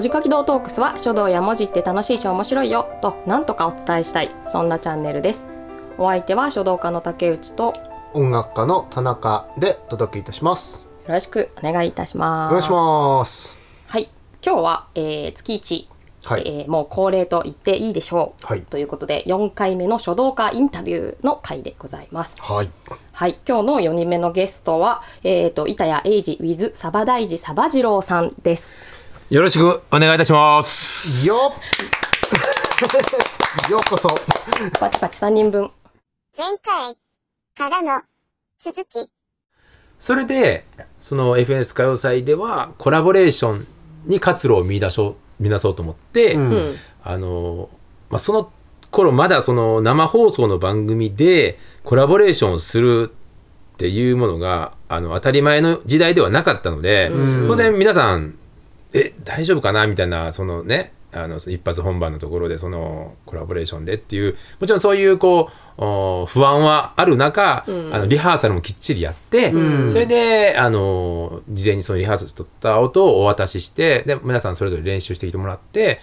文字書き道トークスは書道や文字って楽しいし面白いよとなんとかお伝えしたいそんなチャンネルです。お相手は書道家の竹内とよ音楽家の田中でお届けいたします。ろしくお願いいたします。お願いします。はい。今日は、えー、月一。はい、えーもう恒例と言っていいでしょう、はい。ということで4回目の書道家インタビューの回でございます。はい。はい。今日の4人目のゲストはえっ、と板谷英二 with サバ大寺サバ次郎さんですよろしくお願いいたします。よっ。ようこそ。パチパチ3人分。前回からの続き。それで、その FNS 歌謡祭ではコラボレーションに活路を見出そう、見出そうと思って、うん。うんあの、まあ、その頃まだその生放送の番組でコラボレーションをするっていうものがあの当たり前の時代ではなかったので、うん。当然皆さんえ大丈夫かな？みたいなそのねあの一発本番のところでそのコラボレーションでっていうもちろんそういうこうお不安はある中、うん。あのリハーサルもきっちりやって、うん。それであの事前にそのリハーサル取った音をお渡ししてで皆さんそれぞれ練習してきてもらって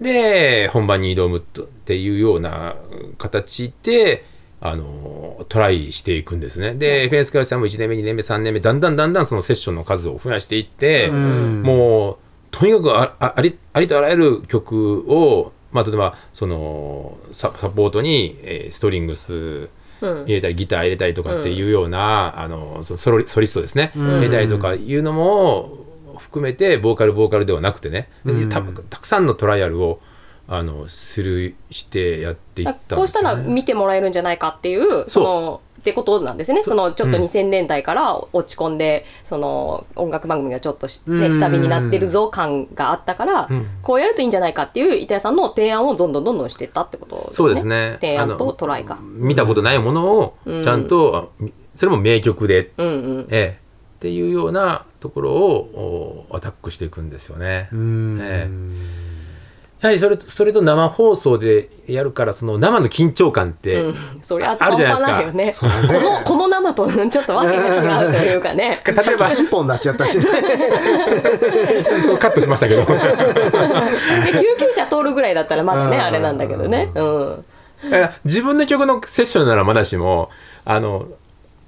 で本番に挑むとっていうような形であのトライしていくんですね。で、フェンスクラスさんも1年目2年目3年目だんだんだんだんそのセッションの数を増やしていって、ん。もうとにかくああありありとあらゆる曲を、まあ、例えばそのササポートに、えーストリングスうん。入れたりギター入れたりとかっていうような、あのそソロリソリストですね、ん。入れたりとかいうのも含めてボーカルボーカルではなくてね、でたたくさんのトライアルをあのするしてやっていったこうしたら見てもらえるんじゃないかっていうそのってことなんですね。そのちょっとうん。2000年代から落ち込んでその音楽番組がちょっとし、ね、うん。下火になってるぞ感があったから、うん。こうやるといいんじゃないかっていう板谷さんの提案をどんどんどんどんしてったってことですね。そうですね。提案とトライか。見たことないものをうん。ちゃんと、あみそれも名曲で、うんうん。ええ。っていうようなところをおアタックしていくんですよね。うん。えやはりそれとそれと生放送でやるからその生の緊張感って、うん、そりゃあるじゃ半ないですか端ないよね。このこの生と ちょっとわけが違うというかね。例えばピンポンになっちゃったしね そうカットしましたけどで救急車通るぐらいだったらまだねうんあれなんだけどね。うん。え自分の曲のセッションならまだしもあの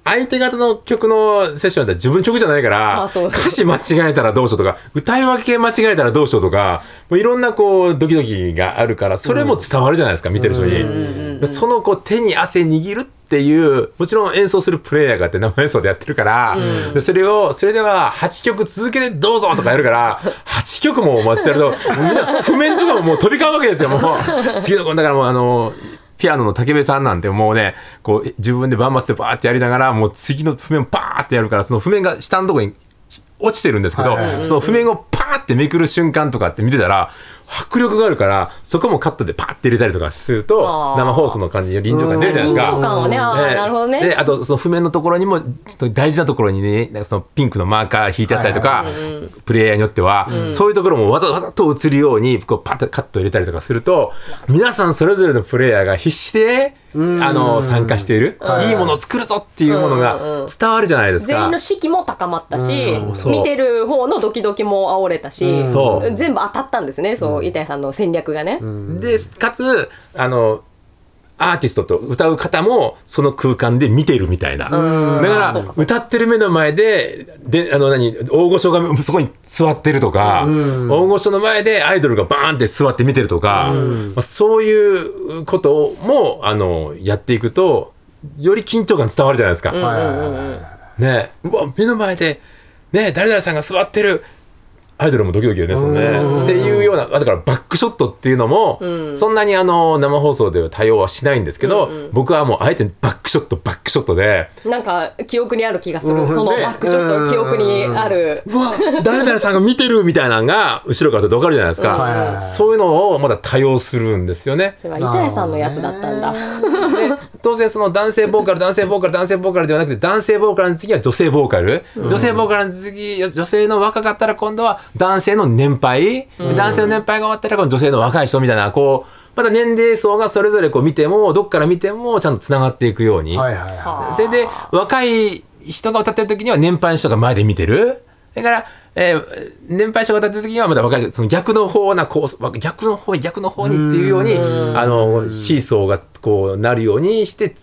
相手方の曲のセッションだったら自分の曲じゃないから歌詞間違えたらどうしようとか歌い分け間違えたらどうしようとかもういろんなこうドキドキがあるからそれも伝わるじゃないですか、見てる人に。そのこう手に汗握るっていうもちろん演奏するプレイヤーがあって生演奏でやってるから、でそれをそれでは8曲続けてどうぞとかやるから8曲も待ってやるともうみんな譜面とかももう飛び交うわけですよもう。次の子だからもうあのピアノの竹部さんなんてもうねこう自分でバンマスでバーってやりながらもう次の譜面パーってやるからその譜面が下のところに落ちてるんですけど、その譜面をパーってめくる瞬間とかって見てたら迫力があるからそこもカットでパーって入れたりとかすると生放送の感じに臨場感出るじゃない臨ですか。場感をね、なるほどね。であとその譜面のところにもちょっと大事なところにねなんかそのピンクのマーカー引いてあったりとか、プレイヤーによっては、そういうところもわざわざと映るようにこうパッとカット入れたりとかすると皆さんそれぞれのプレイヤーが必死で、あの参加している、い。いものを作るぞっていうものが伝わるじゃないですか。全員の士気も高まったし、うん。そう。見てる方のドキドキも煽れたし、そう。全部当たったんですね、そう板谷さんの戦略がね。でかつあのアーティストと歌う方もその空間で見てるみたいな、うん。だかあそうかそう歌ってる目の前でであの何大御所がそこに座ってるとか、大御所の前でアイドルがバーンって座って見てるとか、まあ、そういうこともあのやっていくとより緊張感伝わるじゃないですか。ね。うわ目の前でね誰々さんが座ってるアイドルもドキドキよねそのね。っていうようなだからバックショットっていうのも、そんなにあの生放送では対応はしないんですけど、僕はもうあえてバックショットバックショットで。なんか記憶にある気がする、うんそのね。バックショット記憶にある。うわ誰々さんが見てるみたいなのが後ろからだと分かるじゃないですか、そういうのをまた多用するんですよね。それは板谷さんのやつだったんだ。で当然その男性ボーカル男性ボーカル男性ボーカルではなくて男性ボーカルの次は女性ボーカル、女性ボーカルの次女性の若かったら今度は男性の年配、男性の年配が終わったら今度女性の若い人みたいなこうまた年齢層がそれぞれこう見てもどっから見てもちゃんとつながっていくように、はいはいはそれで若い人が歌ってる時には年配の人が前で見てる。だからえー年配者が歌ってる時にはまだ若い人その逆の方なこう逆の方に逆の方にっていうようにあのシーソーがこうなるようにして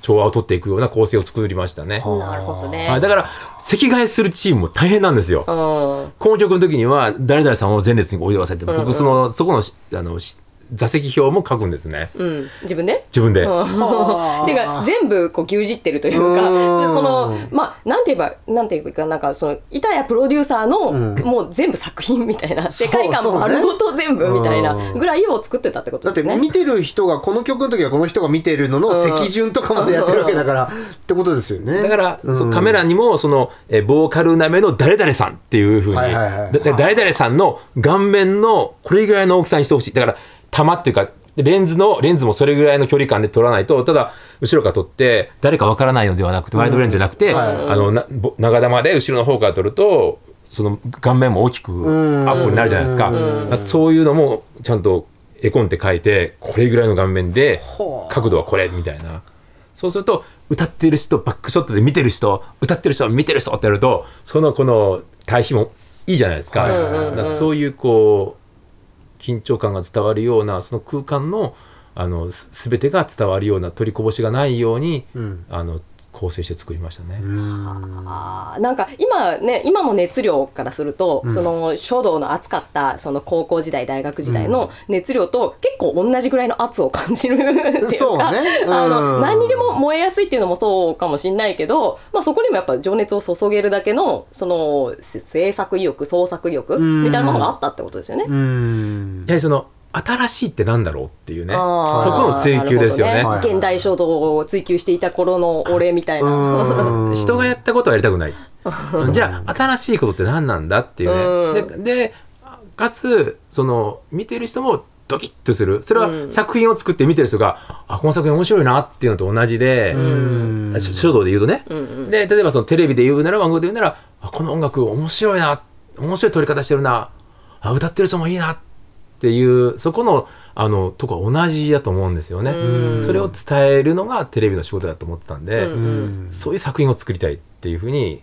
調和を取っていくような構成を作りましたね。なるほどね。はい、だから席替えするチームも大変なんですよ。うん。この曲の時には誰々さんを前列においでくださいって、僕そのそこのしあのし座席表も書くんですね。うん。自分で？自分で。てか全部こう牛耳ってるというかうん。そそのまあなんて言えばなんて言えばいいかな。んかその板谷プロデューサーの、ん。もう全部作品みたいな世界観も丸ごと全部みたいなうん。ぐらいを作ってたってことだってですね。見てる人がこの曲の時はこの人が見てるのの席順とかまでやってるわけだからってことですよね。だから、カメラにもそのえボーカルなめの誰々さんっていうふうに、誰々さんの顔面のこれぐらいの大きさにしてほしい。だから玉っていうかレンズのレンズもそれぐらいの距離感で撮らないとただ後ろから撮って誰かわからないのではなくてワイドレンズじゃなくて、はい。あのなぼ長玉で後ろの方から撮るとその顔面も大きくアップになるじゃないですか、まあそういうのもちゃんと絵コンテ書いてこれぐらいの顔面で角度はこれみたいな。そうすると歌ってる人バックショットで見てる人歌ってる人見てる人ってやるとそのこの対比もいいじゃないですか,、そういうこう緊張感が伝わるようなその空間のあのす全てが伝わるような取りこぼしがないように、ん。あの構成して作りましたね。あーなんか今ね今も熱量からすると、その書道の熱かったその高校時代大学時代の熱量と結構同じぐらいの圧を感じるっていうかそうね。うん。あの何にでも燃えやすいっていうのもそうかもしれないけど、まあ、そこにもやっぱ情熱を注げるだけのそのせ制作意欲創作意欲ん。みたいなものがあったってことですよね。うん。やはりその新しいってなんだろうっていうね。そこの追求ですよね。なるほどはい。現代書道を追求していた頃の俺みたいな。うん。人がやったことはやりたくない。じゃあ新しいことって何なんだっていうね。ででかつその見てる人もドキッとする。それは作品を作って見てる人が、あこの作品面白いなっていうのと同じで、し書道で言うとね、で例えばそのテレビで言うなら番組で言うならあこの音楽面白いな面白い撮り方してるな。あ歌ってる人もいいな。っていうそこのあのとこは同じだと思うんですよね。それを伝えるのがテレビの仕事だと思ってたんで、そういう作品を作りたいっていうふうに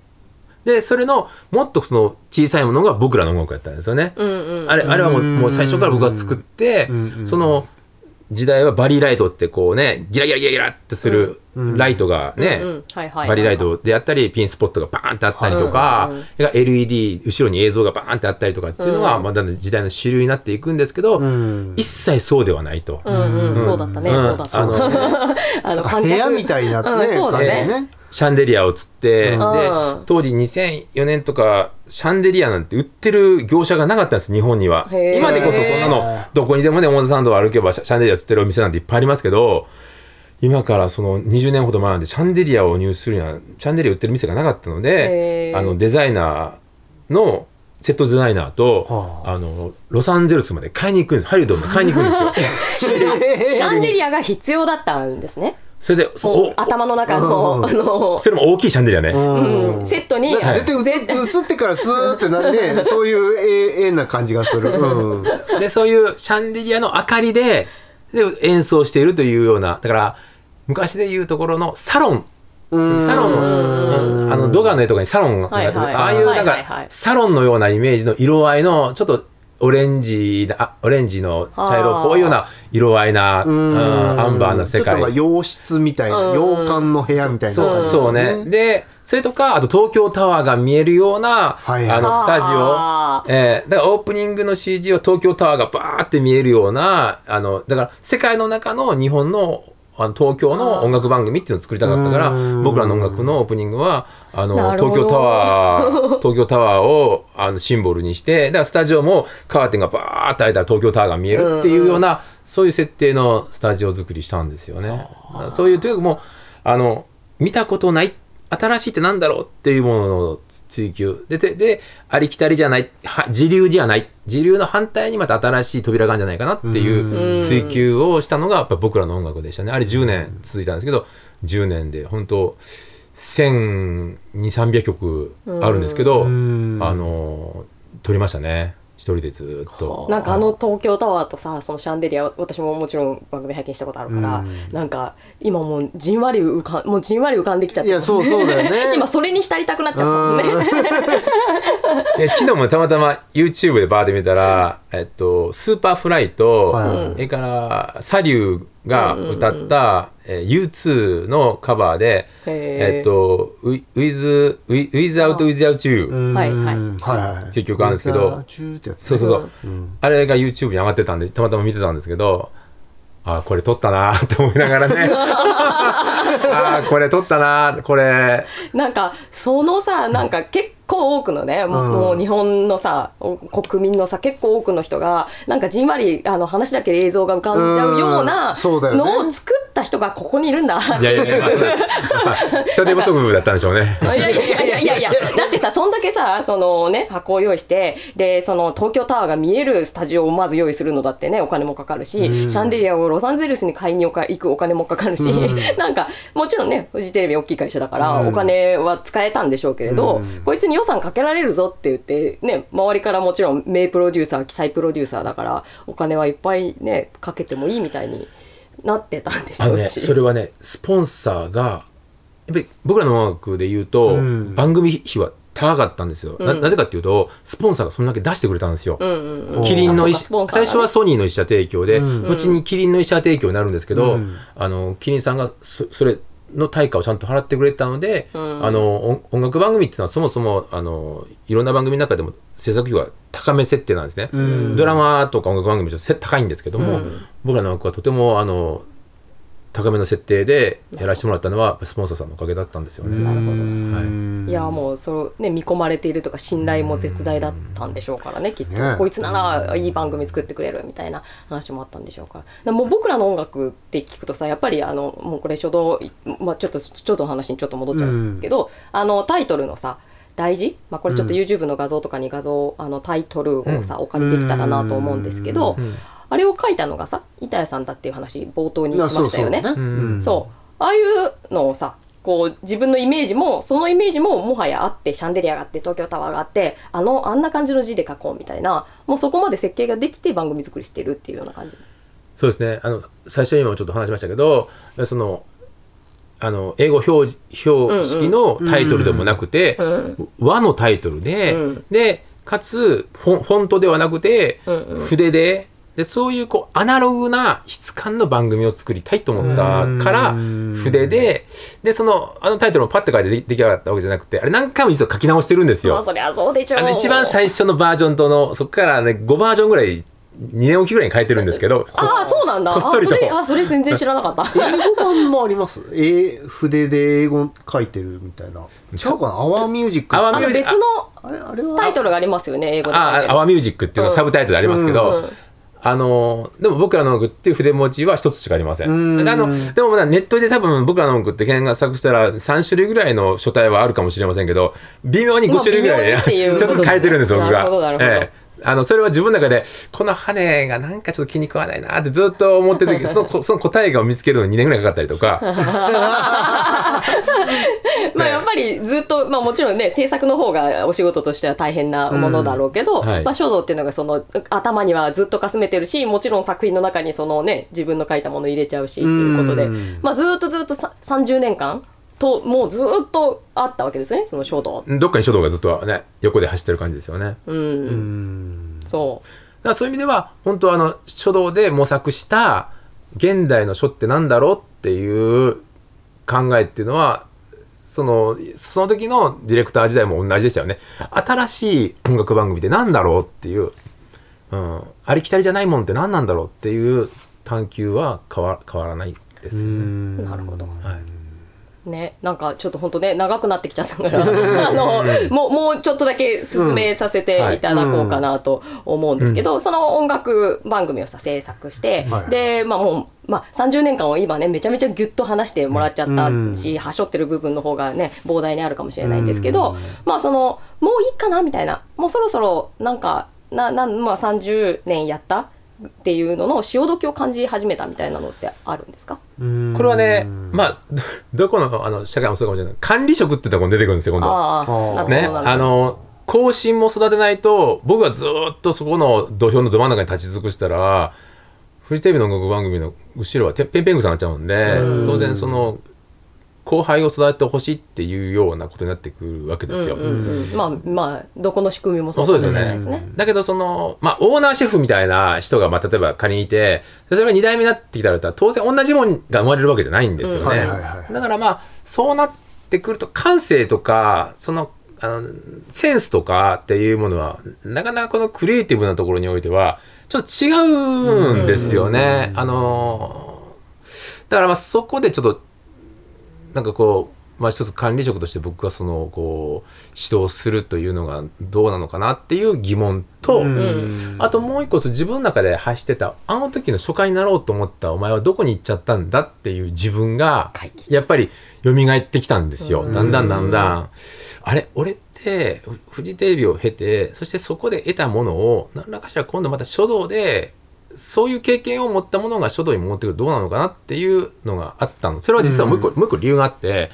でそれのもっとその小さいものが僕らの音楽やったんですよね。あれあれはもうもう最初から僕が作って、その時代はバリーライトってこうねギラギラギラギラってするライトがね、うんはいはいバリーライトであったりピンスポットがバーンってあったりとか、LED 後ろに映像がバーンってあったりとかっていうのが、まあだんだん時代の主流になっていくんですけど、ん。一切そうではないと。うんうん、そうだったね、うん。そうだった。あの あの観部屋みたいなね、うんそうだ感じね。ね。シャンデリアをつって、ん。で当時2004年とかシャンデリアなんて売ってる業者がなかったんです日本には。今でこそそんなのどこにでもね表参道を歩けばシャシャンデリアつってるお店なんていっぱいありますけど今からその20年ほど前なんでシャンデリアを入手するにはシャンデリア売ってる店がなかったのであのデザイナーのセットデザイナーと、はあ。のロサンゼルスまで買いに行くんです。ハリウッドまで買いに行くんですよ。シャンデリアが必要だったんですね。それでもうお頭の中の、あの、それも大きいシャンデリアね、うん。セットに、絶対映ってからスーってなんで、そういう絵絵な感じがする。うん。でそういうシャンデリアの明かりでで演奏しているというようなだから昔でいうところのサロン。サロンのうん。あのドガの絵とかにサロンが、はいはいああいうなんか、サロンのようなイメージの色合いのちょっとオレンジなあオレンジの茶色っぽいような色合いな、うん。アンバーな世界。ちょっとなんか洋室みたいな、洋館の部屋みたいなそう感じそうね。で、それとか、あと東京タワーが見えるような、はいはい。あの、スタジあオ。えーだからオープニングの CG を東京タワーがバーって見えるような、あの、だから世界の中の日本のあの東京の音楽番組っていうのを作りたかったから僕らの音楽のオープニングはあの東京タワー 東京タワーをあのシンボルにしてだからスタジオもカーテンがバーって開いたら東京タワーが見えるっていうようなそういう設定のスタジオ作りしたんですよね。そういうというかもうあの見たことない新しいってなんだろうっていうものの追求。でででありきたりじゃないは自流じゃない。自流の反対にまた新しい扉があるんじゃないかなっていう追求をしたのがやっぱ僕らの音楽でしたね。あれ10年続いたんですけど10年で本当1200300曲あるんですけどあの撮りましたね一人でずっと。なんかあの東京タワーとさそのシャンデリア私ももちろん番組拝見したことあるから、うん。なんか今もうじんわり浮かんもうじんわり浮かんできちゃっていやそうそうだよね。今それに浸りたくなっちゃったもんね。で昨日もたまたま YouTube でバーで見たら、えっと、スーパーフライと、はいそれからサリューが歌った、えー U2 のカバーで「へー。えっと、ウィ With With- Without Without You」はいはい。はいはい。っていう曲あるんですけどそうそうそう、あれが YouTube に上がってたんでたまたま見てたんですけどあこれ撮ったな って思いながらね。あこれ撮ったなこれ。なんかそのさなんか結構多くのね、もううん。もう日本のさお国民のさ結構多くの人がなんかじんわりあの話だけで映像が浮かんじゃうよううなのを作った人がここにいるんだ。いやいやいや、まあまあ人手不足だったんでしょうね。いやいやいやいやいや。いやだってさそんだけさそのね箱を用意してでその東京タワーが見えるスタジオをまず用意するのだってねお金もかかるし、シャンデリアをロサンゼルスに買いにおか行くお金もかかるし、なんかもちろんねフジテレビ大きい会社だから、うん。お金は使えたんでしょうけれど、うん。こいつに予算かけられるぞって言ってね周りからもちろん名プロデューサー記載プロデューサーだからお金はいっぱいねかけてもいいみたいになってたんでしあのね、ょうし。それはね、スポンサーが、やっぱり僕らの音楽で言うと、うん。番組費は高かったんですよ、な。なぜかっていうと、スポンサーがそんだけ出してくれたんですよ。うんうんうん。キリンのね。最初はソニーの一社提供で、うん後にキリンの一社提供になるんですけど、うん。あのキリンさんがそそれの対価をちゃんと払ってくれたので、ん。あの音音楽番組っていうのはそもそもあのいろんな番組の中でも制作費は高め設定なんですね、ん。ドラマとか音楽番組は高いんですけども、僕らの音楽はとてもあの高めの設定でやらせてもらったのはスポンサーさんのおかげだったんですよね。なるほど。はい。いやもうそれね見込まれているとか信頼も絶大だったんでしょうからねきっと、ねこいつならいい番組作ってくれるみたいな話もあったんでしょうから。でもう僕らの音楽って聞くとさやっぱりあのもうこれ初動、まあ、ちょっとちょっとの話にちょっと戻っちゃうけど、あのタイトルのさ大事、まあ、これちょっと YouTube の画像とかに画像、あのタイトルをさ、お借りできたらなと思うんですけど、んあれを書いたのがさ板谷さんだっていう話冒頭にしましたよね。そうそう。うん。そう。ああいうのをさこう自分のイメージもそのイメージももはやあってシャンデリアがあって東京タワーがあってあのあんな感じの字で書こうみたいなもうそこまで設計ができて番組作りしてるっていうような感じ。そうですね。あの最初にもちょっと話しましたけどそのあの英語表標識のタイトルでもなくて、うん。和のタイトルで、うん。でかつフォンフォントではなくて、うんうん。筆ででそういうこうアナログな質感の番組を作りたいと思ったからうん。筆ででそのあのタイトルをパッて書いてで出来上がったわけじゃなくてあれ何回も実は書き直してるんですよ。まあそりゃそうでしょう。あの一番最初のバージョンとのそこからね5バージョンぐらい2年おきぐらいに変えてるんですけどああそうなんだ。こっそりと。あそれあそれ全然知らなかった。英語版もあります？え筆で英語書いてるみたいな。違うかな？アワーミュージック。アワあのーミュージック。別のタイトルがありますよね英語で。ああ、アワーミュージックっていうのがサブタイトルでありますけど、うんうんあのでも僕らの音楽っていう筆文字は一つしかありません。うんあのでもまだネットで多分僕らの音楽って検索したら3種類ぐらいの書体はあるかもしれませんけど微妙に5種類ぐらい、ちょっと変えてるんですよ僕が。あのそれは自分の中でこの羽がなんかちょっと気に食わないなってずっと思っててその その答えが見つけるのに2年ぐらいかかったりとか。まあやっぱりずっと、まあ、もちろんね制作の方がお仕事としては大変なものだろうけど、うんはい。まあ、書道っていうのがその頭にはずっとかすめてるしもちろん作品の中にそのね自分の書いたもの入れちゃうしっていうことで、うん。まあ、ずっとずっとさ30年間ともうずっとあったわけですねその書道。どっかに書道がずっとね横で走ってる感じですよね。うん、うんそだからそういう意味では本当はあの書道で模索した現代の書ってなんだろうっていう考えっていうのはそのその時のディレクター時代も同じでしたよね新しい音楽番組ってなんだろうっていう、うん、ありきたりじゃないもんって何なんだろうっていう探求は変わ変わらないですよね。うなるほど。はいね、なんかちょっと本当ね長くなってきちゃったからあのもうもうちょっとだけ進めさせてい。ただこうかなと思うんですけど、その音楽番組をさ制作して、はいでまあもう、まあ、30年間を今ねめちゃめちゃギュッと話してもらっちゃったし、はしょってる部分の方がね膨大にあるかもしれないんですけど、まあそのもういいかなみたいなもうそろそろなんかなな、まあ、30年やったっていうのの潮時を感じ始めたみたいなのってあるんですか？うん。これはねまあど どこのあの社会もそうかもしれない。管理職ってところに出てくるんですよ今度。あねあの後進も育てないと僕がずーっとそこの土俵のど真ん中に立ち尽くしたらフジテレビの音楽番組の後ろはてペンペングさんになっちゃうんで当然その後輩を育ててほしいっていうようなことになってくるわけですよ。うんうんまあまあどこの仕組みもそうかもしれないですね。だけどその、まあ、オーナーシェフみたいな人が、まあ、例えば仮にいてそれが2代目になってきたら当然同じもんが生まれるわけじゃないんですよね。うんはいはいはいだからまあそうなってくると感性とかそのあのセンスとかっていうものはなかなかこのクリエイティブなところにおいてはちょっと違うんですよね。あのだからまあそこでちょっとなんかこう、まあ、一つ管理職として僕がそのこう指導するというのがどうなのかなっていう疑問と、あともう一個自分の中で発してたあの時の初回になろうと思ったお前はどこに行っちゃったんだっていう自分がやっぱり蘇ってきたんですよ。だんだんだんだん。あれ俺ってフフジテレビを経てそしてそこで得たものを何らかしら今度また書道でそういう経験を持ったものが書道に持ってくるとどうなのかなっていうのがあったの。それは実はもう一個,、もう一個理由があって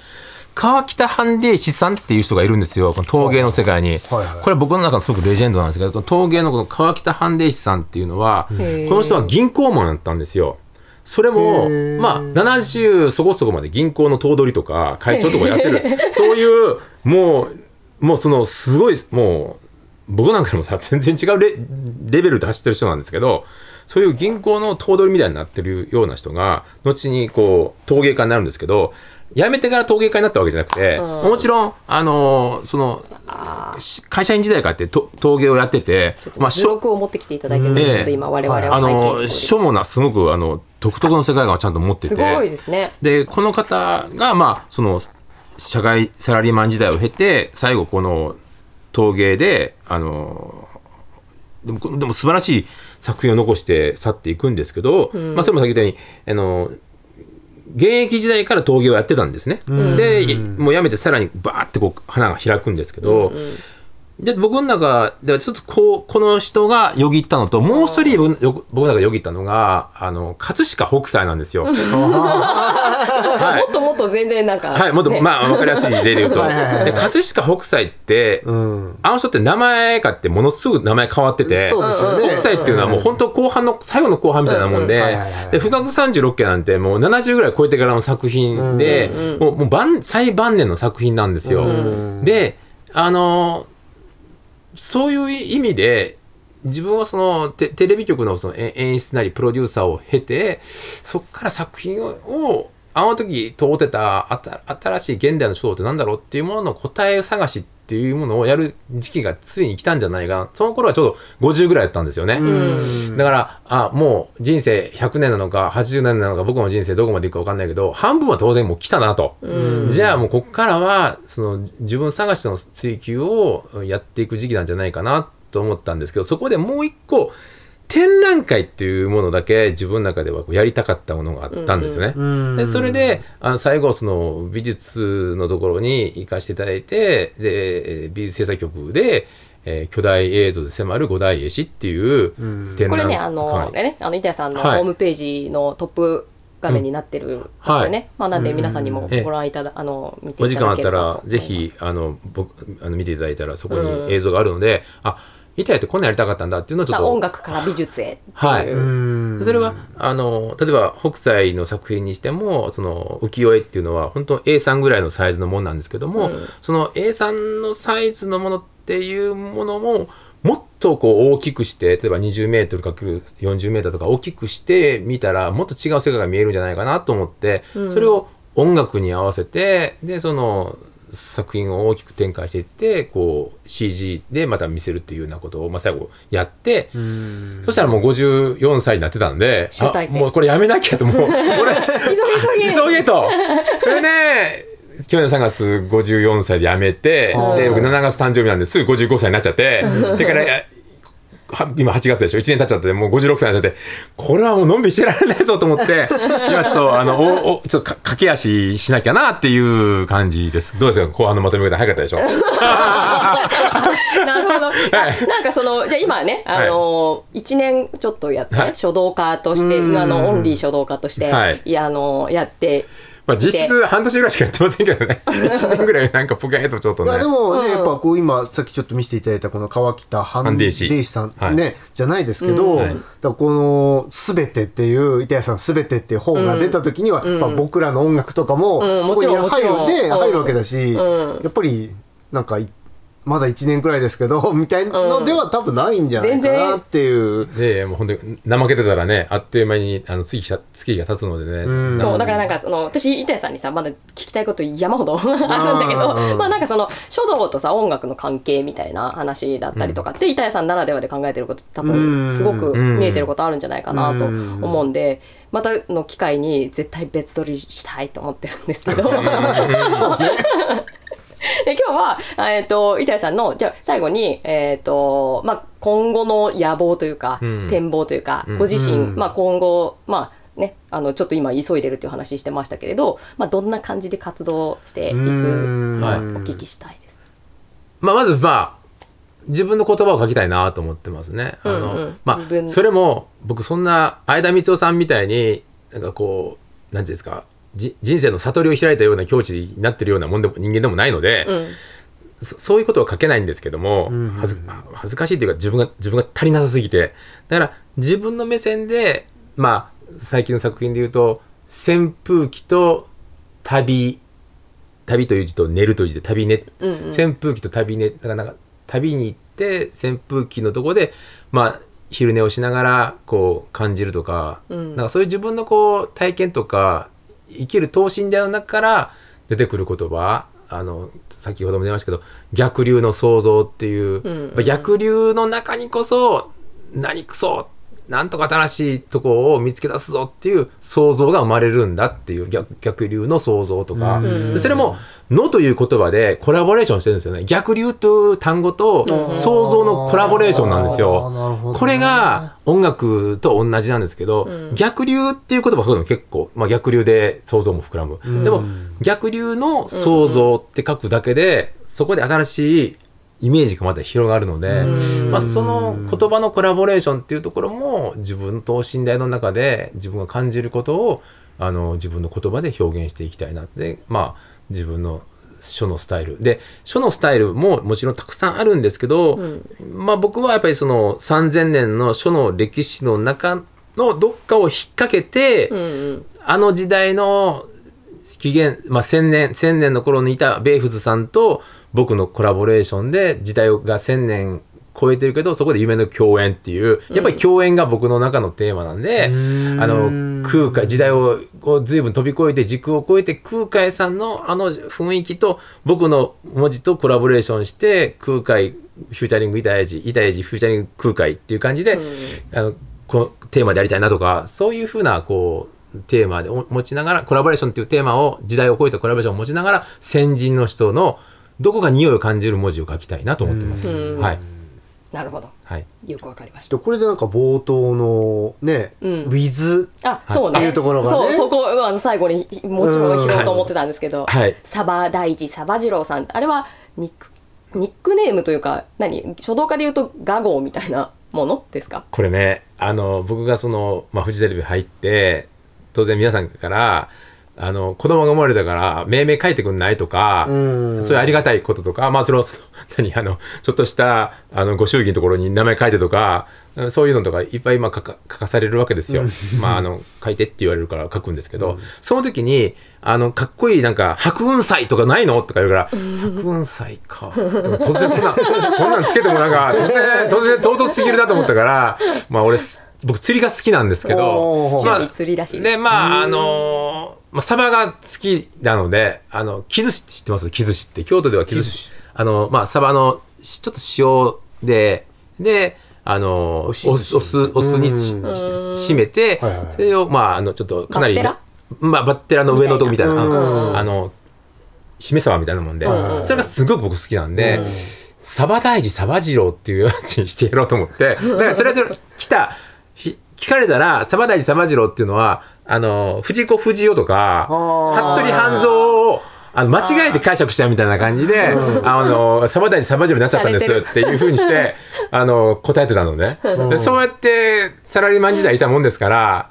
川北半兵衛師さんっていう人がいるんですよこの陶芸の世界に、はいはい。これは僕の中のすごくレジェンドなんですけど陶芸のこの川北半兵衛師さんっていうのはこの人は銀行マンだったんですよ。それもまあ70そこそこまで銀行の頭取とか会長とかやってる そういうもうもうそのすごいもう僕なんかでもさ全然違うレレベルで走ってる人なんですけどそういう銀行の頭取みたいになってるような人が後にこう陶芸家になるんですけど辞めてから陶芸家になったわけじゃなくて、もちろんあのそのし会社員時代からってと陶芸をやっててまあと図録を持ってきていただいてるので、うん。ちょっと今我々はあのして書もなすごくあの独特の世界観をちゃんと持っててすごいですね。でこの方がまあその社会サラリーマン時代を経て最後この陶芸であのでもでも素晴らしい作品を残して去っていくんですけど、まあそれも先ほど言ったようにあの現役時代から陶芸をやってたんですね。でもうやめてさらにバーってこう花が開くんですけど、で僕の中ではちょっとこうこの人がよぎったのともう一人僕の中でよぎったのがあの葛飾北斎なんですよ。はい。もっともっと全然なんか、はい、もっと、ね。まあ、わかりやすい例で言うと。で、葛飾北斎って、うん。あの人って名前かってものすぐ名前変わってて、ね。北斎っていうのはもう本当後半の、最後の後半みたいなもんでうん。うんはいはいはい、で、不覚36家なんてもう70ぐらい超えてからの作品で、もうもう晩最晩年の作品なんですよ。で、あのーそういう意味で、自分はそのテレビ局のその演出なりプロデューサーを経てそこから作品をあの時通ってた新しい現代の書道って何だろうっていうものの答え探しっていうものをやる時期がついに来たんじゃないかな。その頃はちょうど50ぐらいだったんですよね、だからあもう人生100年なのか80年なのか僕の人生どこまでいくか分かんないけど半分は当然もう来たなと、じゃあもうここからはその自分探しの追求をやっていく時期なんじゃないかなと思ったんですけどそこでもう一個展覧会っていうものだけ自分の中ではやりたかったものがあったんですよね。でそれであの最後その美術のところに行かせていただいてでえー美術制作局で、えー巨大映像で迫る五大絵師っていう展覧会、これねあの、ねあの板谷さんのホはい。ームページのトップ画面になってるんですよね、はい。まあなんで皆さんにもご覧いただ、あの見てお時間あったいただければと思います。らぜひあの僕あの見ていただいたらそこに映像があるので、あ板谷ってこんなんやりたかったんだっていうのをちょっと音楽から美術へっていう、はい。うん。それはあの例えば北斎の作品にしてもその浮世絵っていうのは本当 A3 ぐらいのサイズのものなんですけども、その A3 のサイズのものっていうものももっとこう大きくして例えば20メートル ×40 メートルとか大きくしてみたらもっと違う世界が見えるんじゃないかなと思って、それを音楽に合わせてでその作品を大きく展開していってこう CG でまた見せるっていうようなことを、まあ、最後やって、そしたらもう54歳になってたんでもうこれやめなきゃともう これ急げ急げ。と。それで去年3月54歳で辞めてで僕7月誕生日なんですぐ55歳になっちゃってそれから今8月でしょ？1年経っちゃってもう56歳になっちゃってこれはもうのんびりしてられないぞと思って 今ちょっとあのおおちょっとか駆け足しなきゃなっていう感じです。どうですか？後半のまとめ方早かったでしょ？なるほど。あなんかそのじゃあ今ねあの一、年ちょっとやって、ねはい。書道家としてあのオンリー書道家として、はい。い、やあのやってまあ実質半年ぐらいしかやってませんけどね。1年ぐらいなんかポケッとちょっとね。いやでもね、うんやっぱこう今さっきちょっと見せていただいたこの川北ハンデイハンデイシシさんはいね、じゃないですけど、はい。だこの「すべて」っていう板谷さん「すべて」っていう本が出た時には、やっぱ僕らの音楽とかもうんそこに入るで入るわけだし、うん。やっぱりなんかいまだ1年くらいですけど みたいのでは多分ないんじゃないかなっていう。でもう本当に怠けてたらねあっという間にあの月月日が経つのでね、ん。そうだからなんかその私板谷さんにさまだ聞きたいこと山ほど あるんだけどうんまあなんかその書道とさ音楽の関係みたいな話だったりとかって、板谷さんならではで考えてること多うん。分すごく見えてることあるんじゃないかなとうん。思うんでまたの機会に絶対別撮りしたいと思ってるんですけど。で今日は、えー、と板谷さんのじゃあ最後に、えーとまあ、今後の野望というか、うん。展望というか、うん。ご自身、うん。まあ、今後、まあね、あのちょっと今急いでるっていう話してましたけれど、まあ、どんな感じで活動していくうん。かはい。お聞きしたいです。まあ、まずまあ自分の言葉を書きたいなと思ってますね。あのうん。うんまあ、それも僕そんな相田光夫さんみたいになんかこうなんていうんですかじ人生の悟りを開いたような境地になってるようなもんでも人間でもないので、うん。そそういうことは書けないんですけども、んうん恥ず恥ずかしいというか自分が自分が足りなさすぎて。だから自分の目線でまあ最近の作品で言うと扇風機と旅旅という字と寝るという字で旅ね、うんうん。扇風機と旅ね。だからなんか旅に行って扇風機のとこでまあ昼寝をしながらこう感じるとか,、うん。なんかそういう自分のこう体験とか生きる等身大の中から出てくる言葉あの先ほども出ましたけど逆流の創造っていう、うん。うん逆流の中にこそ何くそなんとか新しいとこを見つけ出すぞっていう想像が生まれるんだっていう逆逆流の想像とか、それも「の」という言葉でコラボレーションしてるんですよね。逆流という単語と想像のコラボレーションなんですよ。ね。これが音楽と同じなんですけど、逆流っていう言葉を書くの結構、まあ、逆流で想像も膨らむ、でも逆流の想像って書くだけで、そこで新しいイメージがまた広がるので、まあ、その言葉のコラボレーションっていうところも自分の等身大の中で自分が感じることをあの自分の言葉で表現していきたいなってまあ自分の書のスタイル。で書のスタイルももちろんたくさんあるんですけど、まあ僕はやっぱりその3000年の書の歴史の中のどっかを引っ掛けて、うんうん。あの時代の紀元、まあ、1000年1000年の頃にいたベイフズさんと僕のコラボレーションで時代が1000年超えてるけどそこで夢の共演っていうやっぱり共演が僕の中のテーマなんで、ん。あの空海時代をを随分飛び越えて時空を超えて空海さんのあの雰囲気と僕の文字とコラボレーションして空海フューチャリング板谷寺板谷寺フューチャリング空海っていう感じで、あのこのテーマでやりたいなとかそういうふうなこうテーマでお持ちながらコラボレーションっていうテーマを時代を超えたコラボレーションを持ちながら先人の人のどこか匂いを感じる文字を書きたいなと思ってます。うんはい、なるほどはいよくわかりました。でこれでなんか冒頭のね、うんウィズあ、そうね。っていうところがねそう、そこ、あの、最後に、もちろん拾おうと思ってたんですけど。はいサバ大二、サバ次郎さん、あれは、ニック。ニックネームというか、何、書道家で言うと、画号みたいなものですか？これねあの僕がその、まあ、フジテレビ入って当然皆さんからあの子供が生まれたから命名書いてくんないとか、うん。そういうありがたいこととかまあそれをその 何あのちょっとしたあのご祝儀のところに名前書いてとかそういうのとかいっぱい今書か書かされるわけですよ。まああの書いてって言われるから書くんですけど、その時にあのかっこいいなんか白雲彩とかないのとか言うから白雲彩か。でも突然そんなそんなんつけてもなんか突然突然唐突すぎるなと思ったからまあ俺す僕釣りが好きなんですけおどー趣味釣りらしいまああのまあ、サバが好きなのであの木寿司って知ってます？木寿司って。京都では木寿司あのまあサバのしちょっと塩でであのおお酢お酢お酢にしめてそれをまああのちょっとかなりバッテラ？まあバッテラの上のとこみたいな。うん。あのしめ鯖みたいなもんでうんそれがすごく僕好きなんでサバ大事サバ二郎っていうやつにしてやろうと思って。だからそれはそれ来た。ひ聞かれたらサバ大事サバ二郎っていうのはあの藤子不二雄とかあ服部半蔵をあの間違えて解釈したみたいな感じで、あの、サバ大事サバジロになっちゃったんですっていうふうにして、あの、答えてたのね。でそうやってサラリーマン時代いたもんですから、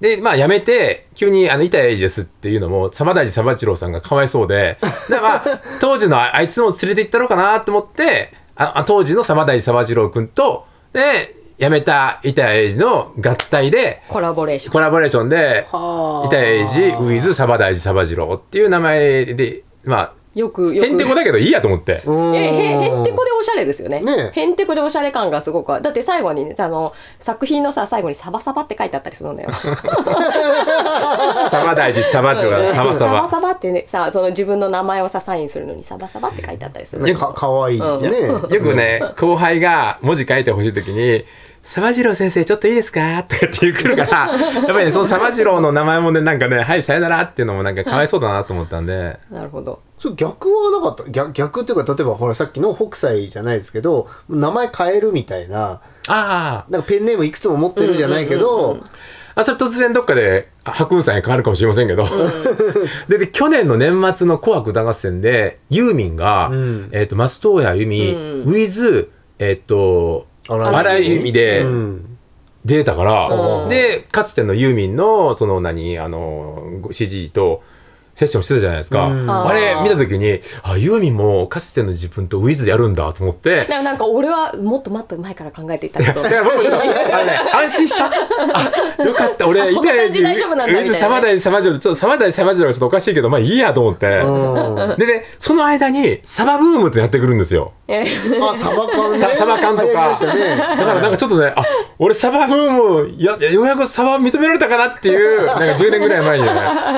でまあ辞めて急にあの板谷英二ですっていうのもサバ大寺サバジローさんがかわいそうでだからまあ 当時のああいつも連れて行ったろうかなと思ってああ当時のサバ大寺サバジロー君とで辞めた板谷英二の合体でコラボレーション。コラボレーションではあ。板谷英二ウィズサバ大寺サバジローっていう名前でまあよくよく。へんてこだけどいいやと思って。へへんてこでおしゃれですよね。ねへんてこでおしゃれ感がすごく。だって最後にねあの作品のさ最後にサバサバって書いてあったりするんだよ。サバ大寺サバジローサバ。ササババ。サバってねさその自分の名前をさサインするのにサバサバって書いてあったりするねかかわいいね、うん。よくね後輩が文字書いてほしい時に「サバジロー先生ちょっといいですか?」とかって言う来るから やっぱりねそのサバジローの名前もねなんかね「はいさよなら」っていうのもなんかかわいそうだなと思ったんで。なるほど。それ逆はなかった。逆逆っていうか例えばほらさっきの北斎じゃないですけど名前変えるみたいなあなんかペンネームいくつも持ってるじゃないけど、ああそれ突然どっかで白雲さんに変わるかもしれませんけど、でで去年の年末の「紅白歌合戦」でユーミンが、ん。えー、と松任谷由実、うんウィズえっ、と荒井荒井由実でうん。出たから、うん。でかつてのユーミンのその何あの CG とセッションしてたじゃないですか、うん。あれ見た時にあユーミンもかつての自分とウィズやるんだと思って。でもなんか俺はもっともっと前から考えていたけどだから僕あのね安心した。あよかった。俺いなねサバダイサバジロちょっとサバダイサバジロがちょっとおかしいけどまあいいやと思って、うん。でねその間にサバブームってやってくるんですよ。え。あサバ缶ね。さサバ缶とか。だからなんかちょっとねあ俺サバブームやようやくサバ認められたかなっていうなんか10年ぐらい前にね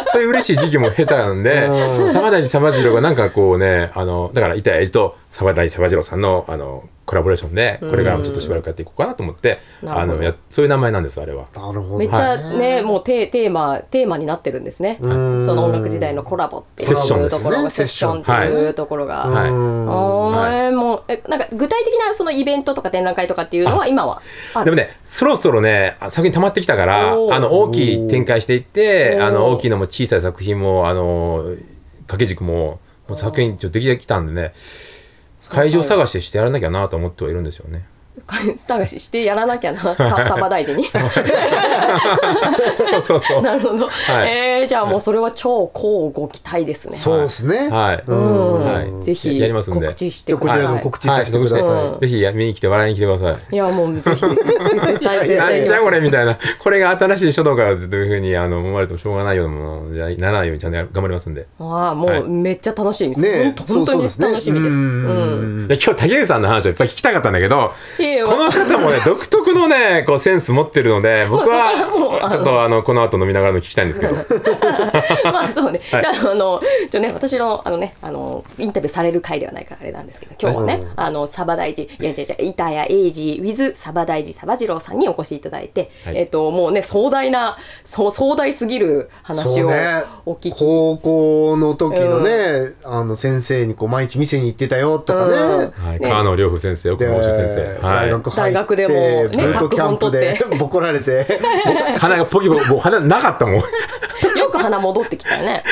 そういう嬉しい時期も下手なんでうん。サバダイサバジロがなんかこうねあのだから板谷英二とサバダイサバジロさんのあのコラボレーションでこれからもちょっとしばらくやっていこうかなと思ってあのやそういう名前なんですあれは。なるほど。めっちゃねもうテテーマテーマになってるんですね。そん。の音楽時代のコラボっていうところがセッション。っていうところが、はい。はい。ーもうえなんか具体的なそのイベントとか展覧会とかっていうのは今はある？でもねそろそろねあ作品溜まってきたからあの大きい展開していってあの大きいのも小さい作品もあの掛け軸ももう作品ちょっとできてきたんでね会場探ししてやらなきゃなと思ってはいるんですよね。探ししてやらなきゃな さサバ大臣に。そう。そうそう。なるほど、い。えー、じゃあもうそれは超交互期待ですね。そうですね、はい。うん。はい。ぜひやりますんで。告知してください。らの告知させてください、はい。ぜひや見に来て笑いに来てください。いやもうぜひ絶対絶対。じゃこれみたいな。これが新しい書道かというふうにあの思われてもしょうがないようなものじゃならないようにちゃんとや頑張りますんで。ああもはい。うめっちゃ楽しみです、ね本当本当に楽しみです。ううん今日竹内さんの話をいっぱい聞きたかったんだけど、いやいやこの方もね独特のね こうセンス持ってるので僕はちょっとあのこの後飲みながらの聞きたいんですけど。まあそうね、はい。あのちょね私のあのねあのインタビューされる回ではないからあれなんですけど今日はね、うんあのサバ大寺いや違う違う板谷英二 with サバ大寺サバ次郎さんにお越しいただいて、はい。えっともうね壮大なそう壮大すぎる話をお聞き、高校の時のね、あの先生にこう毎日店に行ってたよとかね、はい、ね。川野良夫先生奥で野先生。はい大学入って大学でもねブートキャンプで学 ボコられて。鼻がポキポキもう鼻なかったもん。ちょよく鼻戻ってきたよね。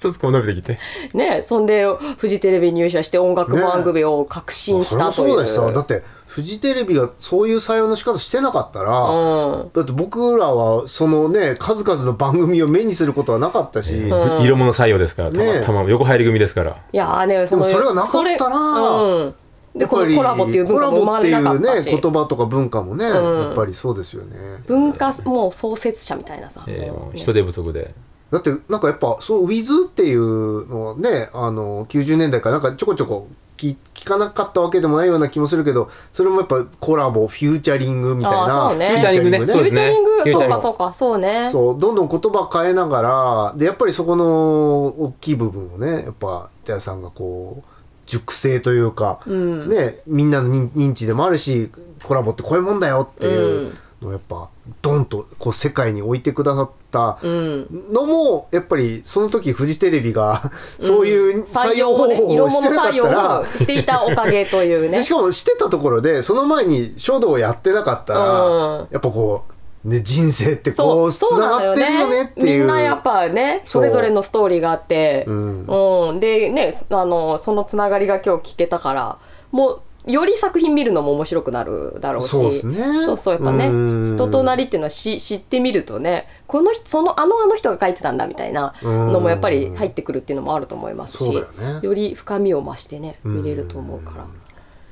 っとずつこう伸びてきて。ねそんでフジテレビ入社して音楽番組を革新したという。そうだしさだってフジテレビがそういう採用の仕方してなかったら、うん。だって僕らはそのね数々の番組を目にすることはなかったし、色物採用ですからたまねたま横入り組ですから。いやーねそのでもそれがなかったらでこのコラボっていう文化も生まれなかったし、コラボっていうね言葉とか文化もね、ん。やっぱりそうですよね。文化もう創設者みたいなさ、えーもうね人手不足で。だってなんかやっぱそう「Wiz」っていうのはねあの90年代からなんかちょこちょこ聞聞かなかったわけでもないような気もするけどそれもやっぱコラボフィーチャリングみたいな。そうね。フィーチャリングね。フューチャリング、フューチャリング？そうかそうかそうねそうどんどん言葉変えながらでやっぱりそこの大きい部分をねやっぱ板谷さんがこう熟成というか、ん。ね、みんなの認認知でもあるしコラボってこういうもんだよっていうのをやっぱドンとこう世界に置いてくださったうん。のもやっぱりその時フジテレビがそういう採用方法をしてなかったらをしていたおかげというね。で しかもしてたところでその前に書道をやってなかったら、うん。やっぱこう、ね、人生ってそこううつながってるよねっていう。みんなやっぱねそれぞれのストーリーがあって。うん。うん。でねあのそのつながりが今日聞けたからもうより作品見るのも面白くなるだろうし。そうですね。そうそうやっぱねうん。人となりっていうのはし知ってみるとねこの人そのあのあの人が書いてたんだみたいなのもやっぱり入ってくるっていうのもあると思いますしそうだよね。より深みを増してね見れると思うから。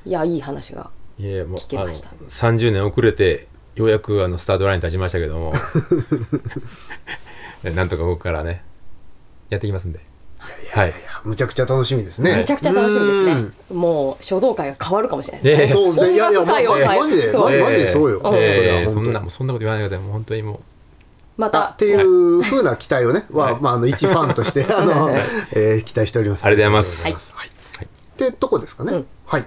いやいい話がいやいやもう聞けました。あの30年遅れてようやくあのスタートラインに立ちましたけども。なんとかここからねやっていきますんで。はい。むちゃくちゃ楽しみですね。めちゃくちゃ楽しみですうん。ねもう書道会が変わるかもしれないですね。うねいやいや音楽界を変えまマジでそう。マジでそうよ。ん。そんなそんなこと言わないでもう本当にもう。まあったていう風な期待をね、はまあ、あの一ファンとしてあの、えー期待しております。ありがとうございます。ありがとうござい。ます。はい。ってとこですかね？はい。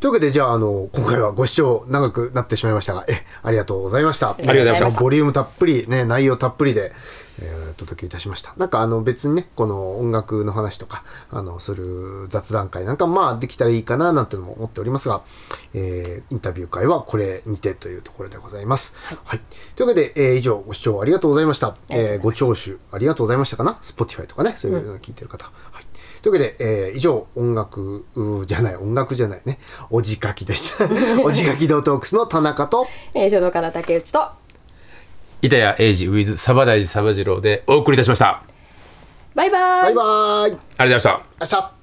というわけでじゃああの今回はご視聴長くなってしまいましたがえありがとうございました。ありがとうございましたボリュームたっぷりね内容たっぷりで、えーお届けいたしました。なんかあの別にねこの音楽の話とかあのする雑談会なんかまあできたらいいかななんてのも思っておりますが、えーインタビュー会はこれにてというところでございます。はい。というわけで、えー以上ご視聴ありがとうございました。えーご聴取ありがとうございましたかな？Spotify とかねそういうのを聞いてる方。はい。というわけで、えー以上、音楽じゃない、音楽じゃないね、おじかきでした。おじかきドートークスの田中と、えー書道家の竹内と板谷英二 with サバ大寺サバ次郎でお送りいたしましたバイバイバイバーイ。ありがとうございました明日。